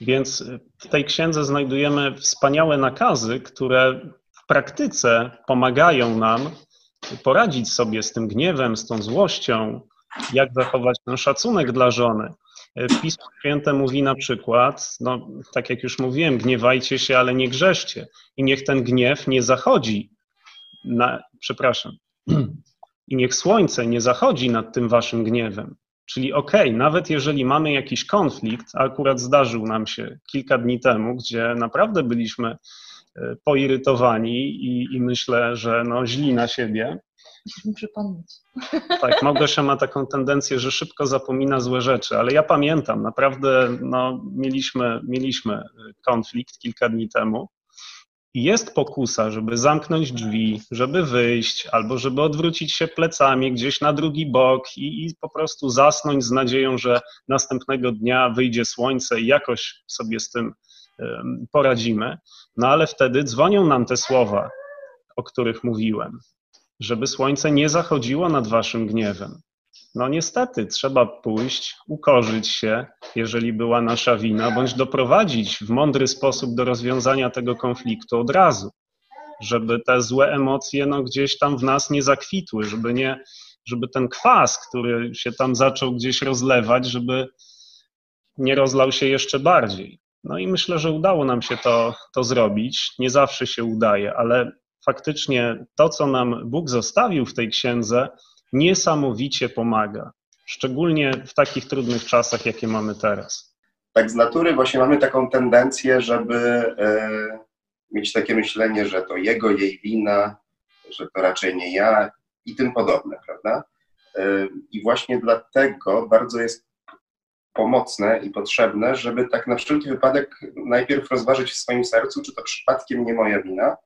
Więc w tej księdze znajdujemy wspaniałe nakazy, które w praktyce pomagają nam poradzić sobie z tym gniewem, z tą złością, jak zachować ten szacunek dla żony. Pismo Święte mówi na przykład, no, tak jak już mówiłem, gniewajcie się, ale nie grzeszcie. I niech ten gniew nie zachodzi, na, przepraszam, i niech słońce nie zachodzi nad tym waszym gniewem. Czyli okej, okay, nawet jeżeli mamy jakiś konflikt, a akurat zdarzył nam się kilka dni temu, gdzie naprawdę byliśmy e, poirytowani i, i myślę, że no, źli na siebie. Musisz mi przypomnieć. Tak, Małgosia ma taką tendencję, że szybko zapomina złe rzeczy, ale ja pamiętam, naprawdę no, mieliśmy, mieliśmy konflikt kilka dni temu jest pokusa, żeby zamknąć drzwi, żeby wyjść, albo żeby odwrócić się plecami gdzieś na drugi bok i, i, po prostu zasnąć z nadzieją, że następnego dnia wyjdzie słońce i jakoś sobie z tym poradzimy. No ale wtedy dzwonią nam te słowa, o których mówiłem, żeby słońce nie zachodziło nad waszym gniewem. No niestety, trzeba pójść, ukorzyć się, jeżeli była nasza wina, bądź doprowadzić w mądry sposób do rozwiązania tego konfliktu od razu, żeby te złe emocje no, gdzieś tam w nas nie zakwitły, żeby, nie, żeby ten kwas, który się tam zaczął gdzieś rozlewać, żeby nie rozlał się jeszcze bardziej. No i myślę, że udało nam się to, to zrobić. Nie zawsze się udaje, ale faktycznie to, co nam Bóg zostawił w tej księdze, niesamowicie pomaga, szczególnie w takich trudnych czasach, jakie mamy teraz. Tak z natury właśnie mamy taką tendencję, żeby e, mieć takie myślenie, że to jego, jej wina, że to raczej nie ja i tym podobne, prawda? E, I właśnie dlatego bardzo jest pomocne i potrzebne, żeby tak na wszelki wypadek najpierw rozważyć w swoim sercu, czy to przypadkiem nie moja wina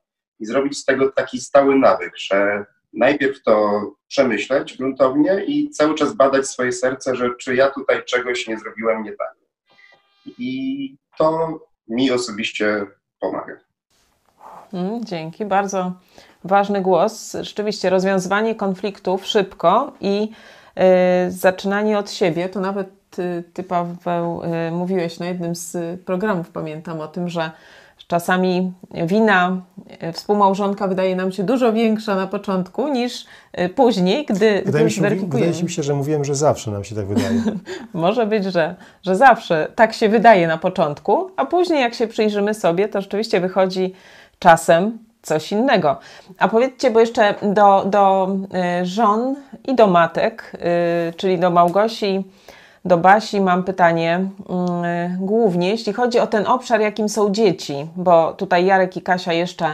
i zrobić z tego taki stały nawyk, że najpierw to przemyśleć gruntownie i cały czas badać swoje serce, że czy ja tutaj czegoś nie zrobiłem nie tak. I to mi osobiście pomaga. Mm, dzięki, bardzo ważny głos. Rzeczywiście rozwiązywanie konfliktów szybko i y, zaczynanie od siebie, to nawet ty, ty Paweł, y, mówiłeś na jednym z programów, pamiętam o tym, że Czasami wina e, współmałżonka wydaje nam się dużo większa na początku niż e, później, gdy, wydaje gdy zweryfikujemy. Wydaje mi się, że mówiłem, że zawsze nam się tak wydaje. Może być, że, że zawsze tak się wydaje na początku, a później jak się przyjrzymy sobie, to rzeczywiście wychodzi czasem coś innego. A powiedzcie, bo jeszcze do, do e, żon i do matek, czyli do Małgosi, do Basi mam pytanie mm, głównie, jeśli chodzi o ten obszar, jakim są dzieci, bo tutaj Jarek i Kasia jeszcze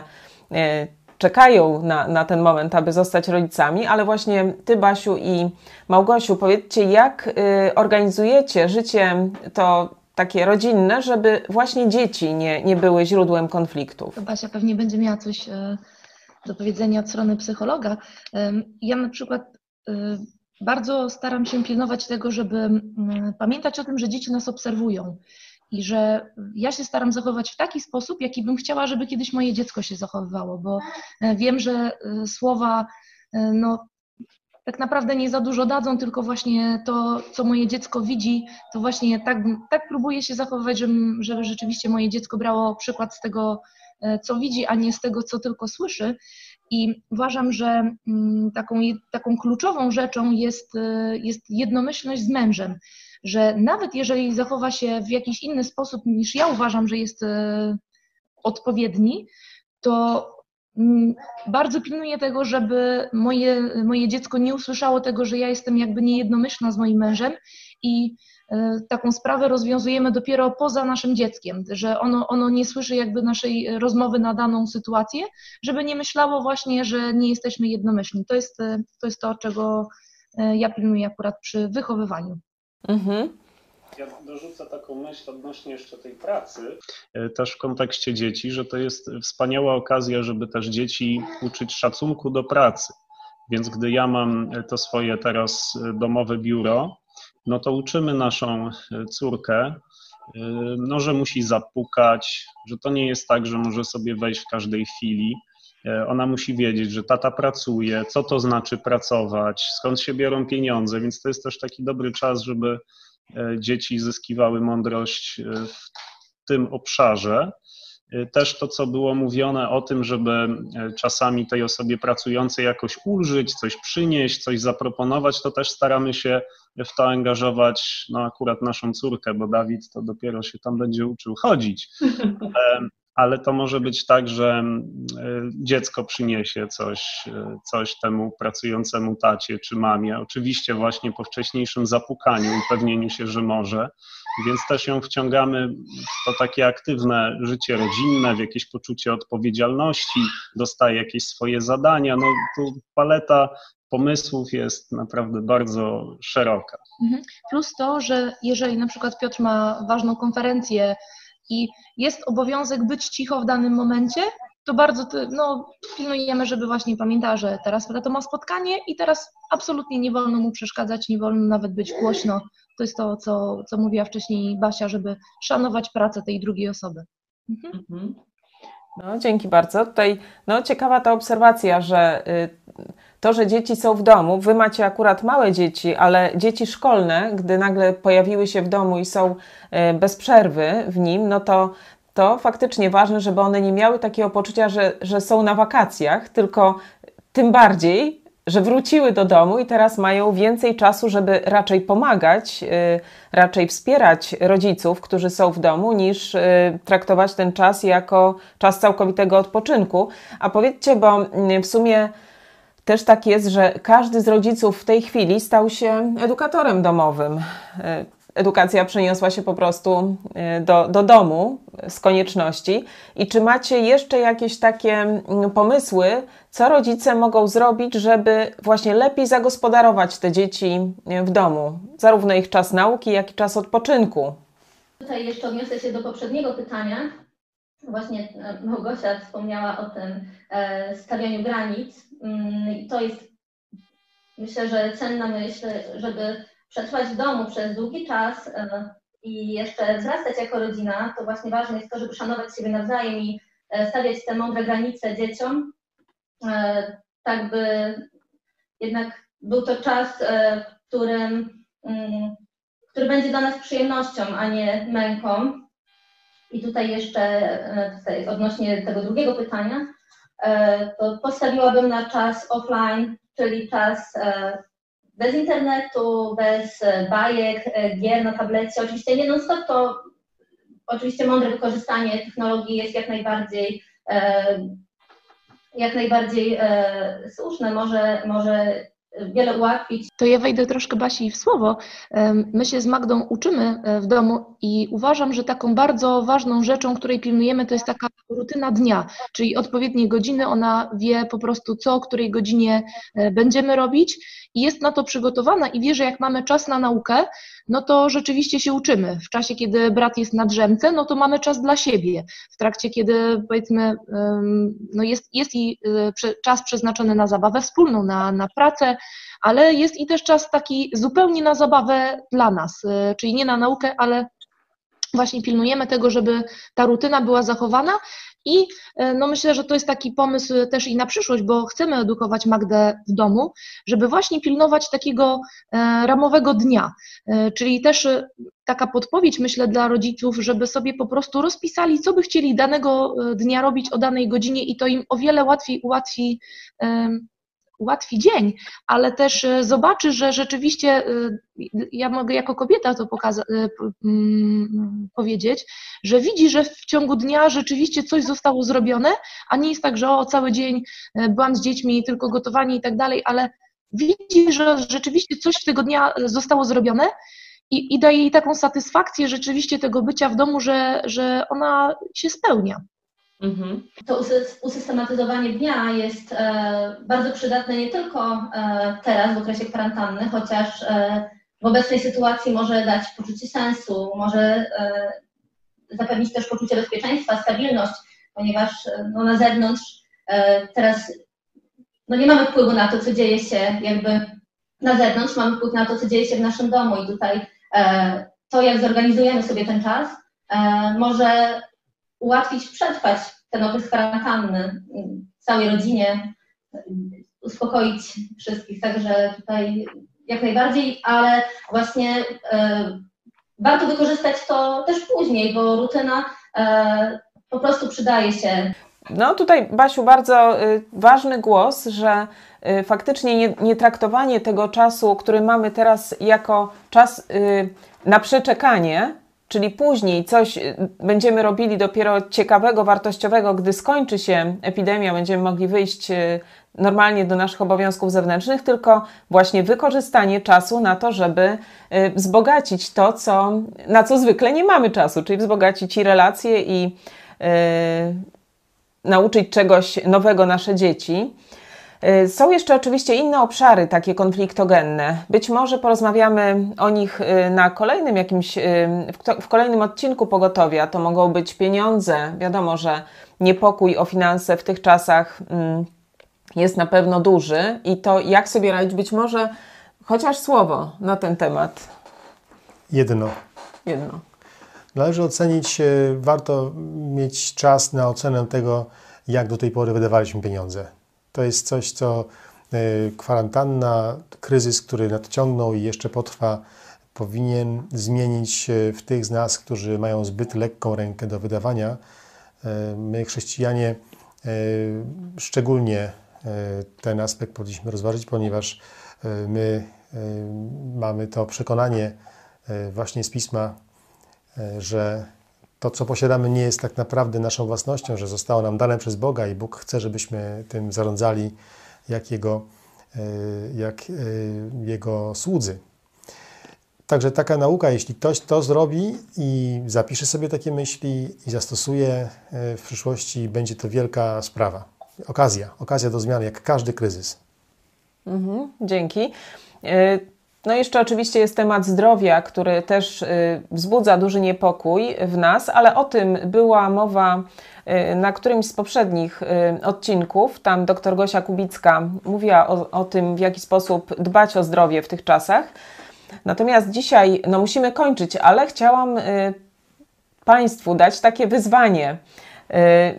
e, czekają na, na ten moment, aby zostać rodzicami, ale właśnie Ty, Basiu i Małgosiu, powiedzcie, jak y, organizujecie życie to takie rodzinne, żeby właśnie dzieci nie, nie były źródłem konfliktów? Basia pewnie będzie miała coś e, do powiedzenia od strony psychologa. Ja na przykład y, bardzo staram się pilnować tego, żeby mm, pamiętać o tym, że dzieci nas obserwują i że ja się staram zachować w taki sposób, jaki bym chciała, żeby kiedyś moje dziecko się zachowywało, bo e, wiem, że e, słowa e, no, tak naprawdę nie za dużo dadzą, tylko właśnie to, co moje dziecko widzi, to właśnie tak, tak próbuję się zachowywać, żeby, żeby rzeczywiście moje dziecko brało przykład z tego, co widzi, a nie z tego, co tylko słyszy. I uważam, że mm, taką, taką kluczową rzeczą jest, y, jest jednomyślność z mężem, że nawet jeżeli zachowa się w jakiś inny sposób niż ja uważam, że jest y, odpowiedni, to mm, bardzo pilnuję tego, żeby moje, moje dziecko nie usłyszało tego, że ja jestem jakby niejednomyślna z moim mężem i taką sprawę rozwiązujemy dopiero poza naszym dzieckiem, że ono, ono nie słyszy jakby naszej rozmowy na daną sytuację, żeby nie myślało właśnie, że nie jesteśmy jednomyślni. To jest e, to, jest to czego e, ja pilnuję akurat przy wychowywaniu. Mhm. Ja dorzucę taką myśl odnośnie jeszcze tej pracy, też w kontekście dzieci, że to jest wspaniała okazja, żeby też dzieci uczyć szacunku do pracy. Więc gdy ja mam to swoje teraz domowe biuro, no to uczymy naszą e, córkę, e, no, że musi zapukać, że to nie jest tak, że może sobie wejść w każdej chwili. E, ona musi wiedzieć, że tata pracuje, co to znaczy pracować, skąd się biorą pieniądze, więc to jest też taki dobry czas, żeby dzieci zyskiwały mądrość w tym obszarze. Też to, co było mówione o tym, żeby czasami tej osobie pracującej jakoś ulżyć, coś przynieść, coś zaproponować, to też staramy się w to angażować no akurat naszą córkę, bo Dawid to dopiero się tam będzie uczył chodzić. ale to może być tak, że dziecko przyniesie coś, coś temu pracującemu tacie czy mamie. Oczywiście właśnie po wcześniejszym zapukaniu, upewnieniu się, że może, więc też ją wciągamy w to takie aktywne życie rodzinne, w jakieś poczucie odpowiedzialności, dostaje jakieś swoje zadania. No tu paleta pomysłów jest naprawdę bardzo szeroka. Mhm. Plus to, że jeżeli na przykład Piotr ma ważną konferencję i jest obowiązek być cicho w danym momencie, to bardzo no, pilnujemy, żeby właśnie pamiętała, że teraz to ma spotkanie i teraz absolutnie nie wolno mu przeszkadzać, nie wolno nawet być głośno. To jest to, co, co mówiła wcześniej Basia, żeby szanować pracę tej drugiej osoby. Mhm. mhm. No, dzięki bardzo. Tutaj no, ciekawa ta obserwacja, że y, to, że dzieci są w domu, wy macie akurat małe dzieci, ale dzieci szkolne, gdy nagle pojawiły się w domu i są y, bez przerwy w nim, no to to faktycznie ważne, żeby one nie miały takiego poczucia, że, że są na wakacjach, tylko tym bardziej, że wróciły do domu i teraz mają więcej czasu, żeby raczej pomagać, y, raczej wspierać rodziców, którzy są w domu, niż y, traktować ten czas jako czas całkowitego odpoczynku. A powiedzcie, bo mm, w sumie też tak jest, że każdy z rodziców w tej chwili stał się edukatorem domowym. Edukacja przeniosła się po prostu do, do domu z konieczności. I czy macie jeszcze jakieś takie mm, pomysły, co rodzice mogą zrobić, żeby właśnie lepiej zagospodarować te dzieci w domu, zarówno ich czas nauki, jak i czas odpoczynku. Tutaj jeszcze odniosę się do poprzedniego pytania. Właśnie e, Małgosia wspomniała o tym e, stawianiu granic. Mm, to jest, myślę, że cenna myśl, żeby przetrwać w domu przez długi czas e, i jeszcze wzrastać jako rodzina, to właśnie ważne jest to, żeby szanować siebie nawzajem i stawiać te mądre granice dzieciom, E, tak by jednak był to czas, e, w którym, mm, który będzie dla nas przyjemnością, a nie męką. I tutaj jeszcze e, tutaj odnośnie tego drugiego pytania, to postawiłabym na czas offline, czyli czas bez internetu, bez bajek, gier na tablecie. Oczywiście nie non-stop, to oczywiście mądre wykorzystanie technologii jest jak najbardziej jak najbardziej e, słuszne, może, może wiele ułatwić. To ja wejdę troszkę Basi w słowo. My się z Magdą uczymy e, w domu i uważam, że taką bardzo ważną rzeczą, której pilnujemy, to jest taka rutyna dnia, czyli odpowiednie godziny. Ona wie po prostu, co o której godzinie e, będziemy robić i jest na to przygotowana i wie, że jak mamy czas na naukę, no to rzeczywiście się uczymy. W czasie, kiedy brat jest na drzemce, no to mamy czas dla siebie. W trakcie, kiedy powiedzmy, no jest, jest i y, czas przeznaczony na zabawę wspólną, na, na pracę, ale jest i też czas taki zupełnie na zabawę dla nas, y, czyli nie na naukę, ale właśnie pilnujemy tego, żeby ta rutyna była zachowana i e, no myślę, że to jest taki pomysł też i na przyszłość, bo chcemy edukować Magdę w domu, żeby właśnie pilnować takiego e, ramowego dnia. E, czyli też taka podpowiedź, myślę, dla rodziców, żeby sobie po prostu rozpisali, co by chcieli danego dnia robić o danej godzinie i to im o wiele łatwiej ułatwi ułatwi dzień, ale też e, zobaczy, że rzeczywiście e, ja mogę jako kobieta to pokaza- e, mm, powiedzieć, że widzi, że w ciągu dnia rzeczywiście coś zostało zrobione, a nie jest tak, że o cały dzień byłam z dziećmi, tylko gotowanie i tak dalej, ale widzi, że rzeczywiście coś tego dnia zostało zrobione i, i daje jej taką satysfakcję rzeczywiście tego bycia w domu, że, że ona się spełnia. Mhm. To usystematyzowanie dnia jest e, bardzo przydatne nie tylko e, teraz w okresie kwarantanny, chociaż e, w obecnej sytuacji może dać poczucie sensu, może zapewnić też poczucie bezpieczeństwa, stabilność, ponieważ no, na zewnątrz teraz no, nie mamy wpływu na to, co dzieje się jakby na zewnątrz, mamy wpływ na to, co dzieje się w naszym domu i tutaj to, jak zorganizujemy sobie ten czas, może ułatwić przetrwać ten okres kwarantanny całej rodzinie, uspokoić wszystkich, także tutaj jak najbardziej, ale właśnie e, warto wykorzystać to też później, bo rutyna e, po prostu przydaje się. No tutaj, Basiu, bardzo y, ważny głos, że y, faktycznie nie, nie, traktowanie tego czasu, który mamy teraz, jako czas y, na przeczekanie, czyli później coś y, będziemy robili dopiero ciekawego, wartościowego, gdy skończy się epidemia, będziemy mogli wyjść y, normalnie do naszych obowiązków zewnętrznych, tylko właśnie wykorzystanie czasu na to, żeby y, wzbogacić to, co, na co zwykle nie mamy czasu, czyli wzbogacić i relacje i yy, nauczyć czegoś nowego nasze dzieci. Y, są jeszcze oczywiście inne obszary, takie konfliktogenne. Być może porozmawiamy o nich y, na kolejnym jakimś, y, w kolejnym odcinku pogotowia. To mogą być pieniądze. Wiadomo, że niepokój o finanse w tych czasach mm, jest na pewno duży i to jak sobie radzić, być może chociaż słowo na ten temat. Jedno. Jedno. Należy ocenić, warto mieć czas na ocenę tego, jak do tej pory wydawaliśmy pieniądze to jest coś, co e, kwarantanna, kryzys, który nadciągnął i jeszcze potrwa, powinien zmienić w tych z nas, którzy mają zbyt lekką rękę do wydawania. E, my, chrześcijanie, e, szczególnie ten aspekt powinniśmy rozważyć, ponieważ my mamy to przekonanie właśnie z pisma, że to, co posiadamy, nie jest tak naprawdę naszą własnością, że zostało nam dane przez Boga i Bóg chce, żebyśmy tym zarządzali jak Jego, e, jak e, jego słudzy. Także taka nauka, jeśli ktoś to zrobi i zapisze sobie takie myśli i zastosuje e, w przyszłości, będzie to wielka sprawa. Okazja, okazja do zmiany, jak każdy kryzys. Mhm, dzięki. No jeszcze oczywiście jest temat zdrowia, który też y, wzbudza duży niepokój w nas, ale o tym była mowa y, na którymś z poprzednich y, odcinków. Tam dr Gosia Kubicka mówiła o, o tym, w jaki sposób dbać o zdrowie w tych czasach. Natomiast dzisiaj no, musimy kończyć, ale chciałam Państwu dać takie wyzwanie.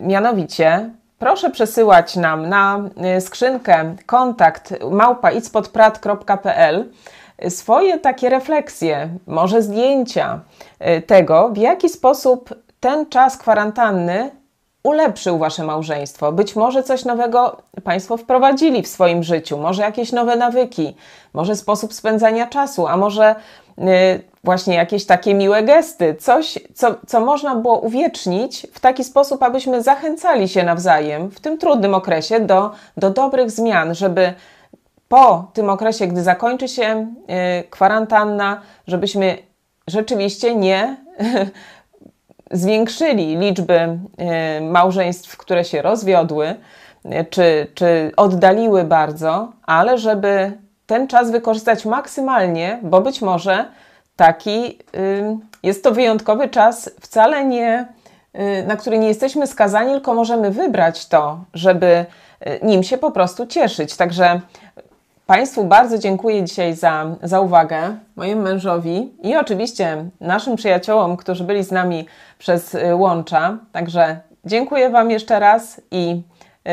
Mianowicie proszę przesyłać nam na skrzynkę kontakt małpaitspodprat.pl swoje takie refleksje, może zdjęcia y, tego, w jaki sposób ten czas kwarantanny ulepszył Wasze małżeństwo. Być może coś nowego Państwo wprowadzili w swoim życiu, może jakieś nowe nawyki, może sposób spędzania czasu, a może y, właśnie jakieś takie miłe gesty, coś, co, co można było uwiecznić w taki sposób, abyśmy zachęcali się nawzajem w tym trudnym okresie do, do dobrych zmian, żeby po tym okresie, gdy zakończy się y, kwarantanna, żebyśmy rzeczywiście nie zwiększyli liczby y, małżeństw, które się rozwiodły, y, czy, czy oddaliły bardzo, ale żeby ten czas wykorzystać maksymalnie, bo być może taki jest to wyjątkowy czas, wcale nie, na który nie jesteśmy skazani, tylko możemy wybrać to, żeby nim się po prostu cieszyć. Także Państwu bardzo dziękuję dzisiaj za, za uwagę, mojemu mężowi i oczywiście naszym przyjaciołom, którzy byli z nami przez y, łącza. Także dziękuję Wam jeszcze raz i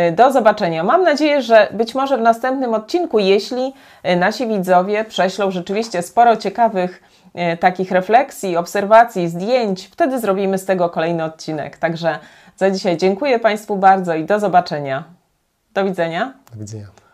y, do zobaczenia. Mam nadzieję, że być może w następnym odcinku, jeśli y, nasi widzowie prześlą rzeczywiście sporo ciekawych takich refleksji, obserwacji, zdjęć, wtedy zrobimy z tego kolejny odcinek. Także za dzisiaj dziękuję Państwu bardzo i do zobaczenia. Do widzenia. Do widzenia.